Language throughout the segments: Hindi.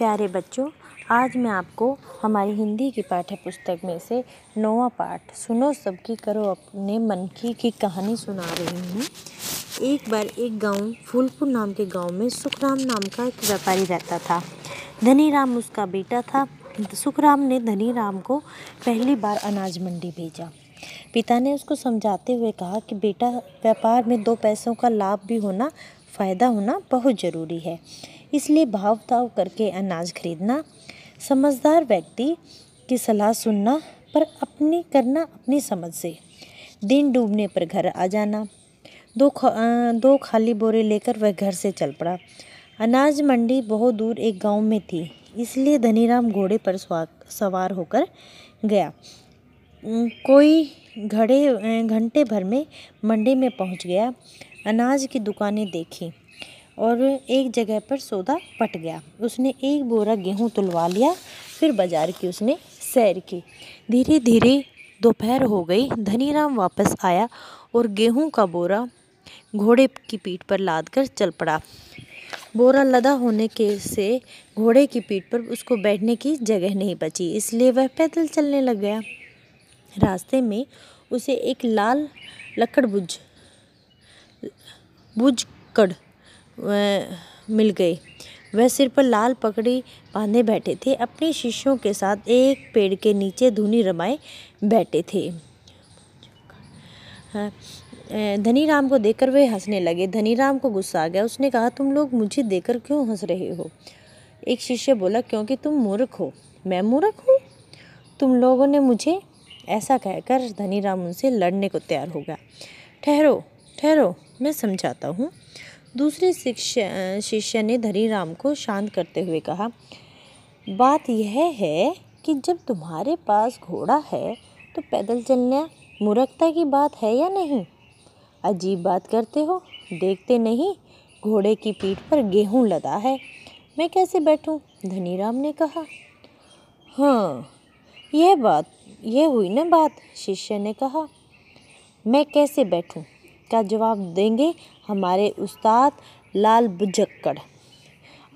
प्यारे बच्चों, आज मैं आपको हमारी हिंदी की पाठ्य पुस्तक में से नौवा पाठ, सुनो सबकी करो अपने मन की की कहानी सुना रही हूँ। एक बार एक गाँव, फूलपुर नाम के गाँव में सुखराम नाम का एक व्यापारी रहता था। धनी राम उसका बेटा था। सुखराम ने धनी राम को पहली बार अनाज मंडी भेजा। पिता ने उसको समझाते हुए कहा कि बेटा, व्यापार में दो पैसों का लाभ भी होना, फ़ायदा होना बहुत ज़रूरी है। इसलिए भाव ताव करके अनाज खरीदना समझदार व्यक्ति की सलाह सुनना पर अपनी करना अपनी समझ से। दिन डूबने पर घर आ जाना दो ख, दो खाली बोरे लेकर वह घर से चल पड़ा। अनाज मंडी बहुत दूर एक गाँव में थी इसलिए धनीराम घोड़े पर सवार होकर गया। कोई घड़े घंटे भर में मंडी में पहुँच गया। अनाज की दुकानें देखी। और एक जगह पर सौदा पट गया। उसने एक बोरा गेहूँ तुलवा लिया, फिर बाज़ार की उसने सैर की। धीरे धीरे दोपहर हो गई, धनीराम वापस आया और गेहूँ का बोरा घोड़े की पीठ पर लाद कर चल पड़ा। बोरा लदा होने के से घोड़े की पीठ पर उसको बैठने की जगह नहीं बची, इसलिए वह पैदल चलने लग गया। रास्ते में उसे एक लाल लकड़ बुझ बुझ कड़ मिल गए वह सिर पर लाल पगड़ी बांधे बैठे थे। अपने शिष्यों के साथ एक पेड़ के नीचे धुनी रमाए बैठे थे। धनी राम को देखकर वे हंसने लगे। धनी राम को गुस्सा आ गया। उसने कहा, तुम लोग मुझे देखकर क्यों हंस रहे हो? एक शिष्य बोला, क्योंकि तुम मूर्ख हो। मैं मूर्ख हूँ? तुम लोगों ने मुझे ऐसा कहकर धनी राम उनसे लड़ने को तैयार हो गया। ठहरो ठहरो, मैं समझाता हूँ। दूसरे शिष्य शिष्य ने धनीराम को शांत करते हुए कहा, बात यह है कि जब तुम्हारे पास घोड़ा है तो पैदल चलना मूर्खता की बात है या नहीं? अजीब बात करते हो। देखते नहीं, घोड़े की पीठ पर गेहूँ लदा है। मैं कैसे बैठूं? धनीराम ने कहा। हाँ यह बात, यह हुई ना बात? शिष्य ने कहा। मैं कैसे बैठूं? का जवाब देंगे हमारे उस्ताद लाल बुजक्कड़।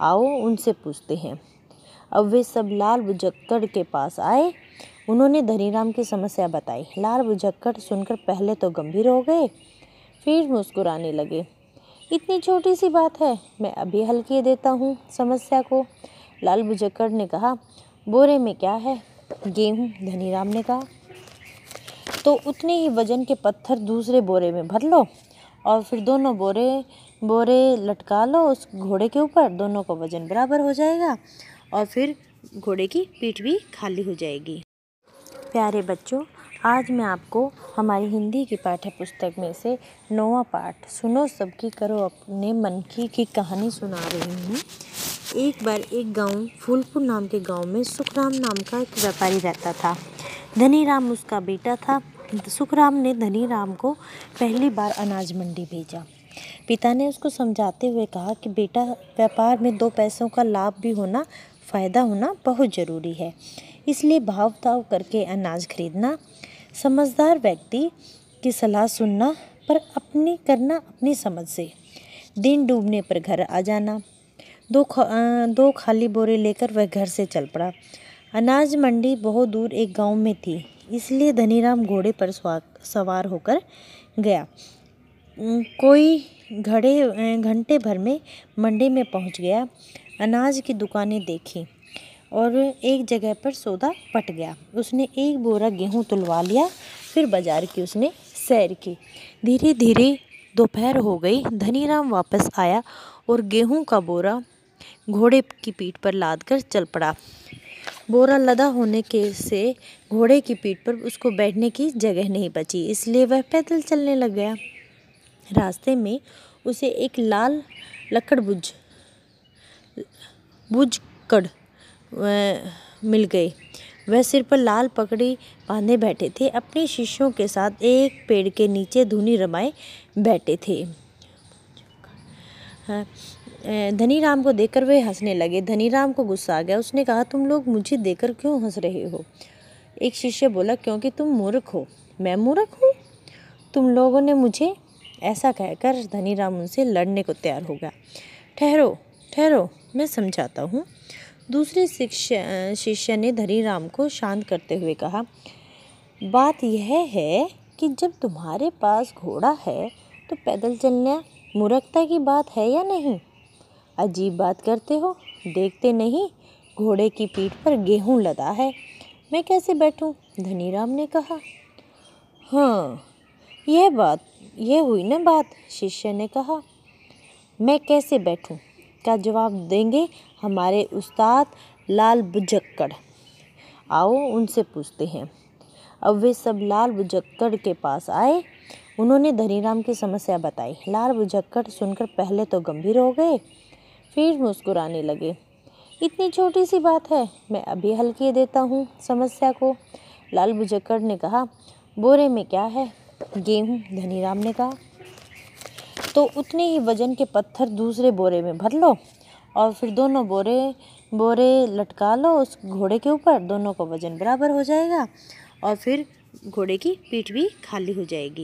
आओ उनसे पूछते हैं। अब वे सब लाल बुजक्कड़ के पास आए। उन्होंने धनीराम की समस्या बताई। लाल बुजक्कड़ सुनकर पहले तो गंभीर हो गए, फिर मुस्कुराने लगे। इतनी छोटी सी बात है, मैं अभी हल किए देता हूँ समस्या को। लाल बुजक्कड़ ने कहा, बोरे में क्या है? गेहूँ, धनीराम ने कहा। तो उतने ही वज़न के पत्थर दूसरे बोरे में भर लो और फिर दोनों बोरे बोरे लटका लो उस घोड़े के ऊपर, दोनों का वज़न बराबर हो जाएगा और फिर घोड़े की पीठ भी खाली हो जाएगी। प्यारे बच्चों, आज मैं आपको हमारी हिंदी की पाठ्य पुस्तक में से नौवा पाठ सुनो, सबकी करो अपने मन की की कहानी सुना रही हूँ। एक बार एक गाँव, फूलपुर नाम के गाँव में सुखराम नाम का एक व्यापारी रहता था। धनी राम उसका बेटा था। सुखराम ने धनीराम को पहली बार अनाज मंडी भेजा। पिता ने उसको समझाते हुए कहा कि बेटा व्यापार में दो पैसों का लाभ भी होना फ़ायदा होना बहुत ज़रूरी है। इसलिए भाव ताव करके अनाज खरीदना। समझदार व्यक्ति की सलाह सुनना पर अपनी करना अपनी समझ से। दिन डूबने पर घर आ जाना। दो ख, दो खाली बोरे लेकर वह घर से चल पड़ा। अनाज मंडी बहुत दूर एक गाँव में थी। इसलिए धनीराम घोड़े पर सवार होकर गया। कोई घड़े घंटे भर में मंडी में पहुँच गया। अनाज की दुकानें देखी और एक जगह पर सौदा पट गया। उसने एक बोरा गेहूँ तुलवा लिया, फिर बाज़ार की उसने सैर की। धीरे धीरे दोपहर हो गई। धनीराम वापस आया और गेहूँ का बोरा घोड़े की पीठ पर लाद कर चल पड़ा। बोरा लदा होने के से घोड़े की पीठ पर उसको बैठने की जगह नहीं बची इसलिए वह पैदल चलने लग गया। रास्ते में उसे एक लाल लकड़ बुझ बुझ कड़ मिल गए वह सिर पर लाल पकड़ी बांधे बैठे थे। अपने शिष्यों के साथ एक पेड़ के नीचे धुनी रमाए बैठे थे। हाँ, धनीराम को देखकर वे हंसने लगे। धनीराम को गुस्सा आ गया। उसने कहा, तुम लोग मुझे देखकर क्यों हंस रहे हो? एक शिष्य बोला, क्योंकि तुम मूर्ख हो। मैं मूर्ख हूँ। तुम लोगों ने मुझे ऐसा कहकर धनीराम उनसे लड़ने को तैयार हो गया। ठहरो ठहरो, मैं समझाता हूँ। दूसरे शिष्य शिष्य ने धनीराम को शांत करते हुए कहा, बात यह है कि जब तुम्हारे पास घोड़ा है तो पैदल चलना मूर्खता की बात है या नहीं? अजीब बात करते हो? देखते नहीं, घोड़े की पीठ पर गेहूँ लदा है। मैं कैसे बैठूं? धनीराम ने कहा। हाँ यह बात, यह हुई ना बात, शिष्य ने कहा। मैं कैसे बैठूं? का जवाब देंगे हमारे उस्ताद लाल बुजक्कड़? आओ, उनसे पूछते हैं। अब वे सब लाल बुजक्कड़ के पास आए। उन्होंने धनीराम की समस्या बताई। लाल बुजक्कड़ सुनकर पहले तो गंभीर हो गए। फिर मुस्कुराने लगे। इतनी छोटी सी बात है, मैं अभी हल किए देता हूँ समस्या को। लाल बुजक्कड़ ने कहा, बोरे में क्या है? गेहूँ, धनीराम ने कहा। तो उतने ही वज़न के पत्थर दूसरे बोरे में भर लो और फिर दोनों बोरे बोरे लटका लो उस घोड़े के ऊपर। दोनों का वज़न बराबर हो जाएगा और फिर घोड़े की पीठ भी खाली हो जाएगी।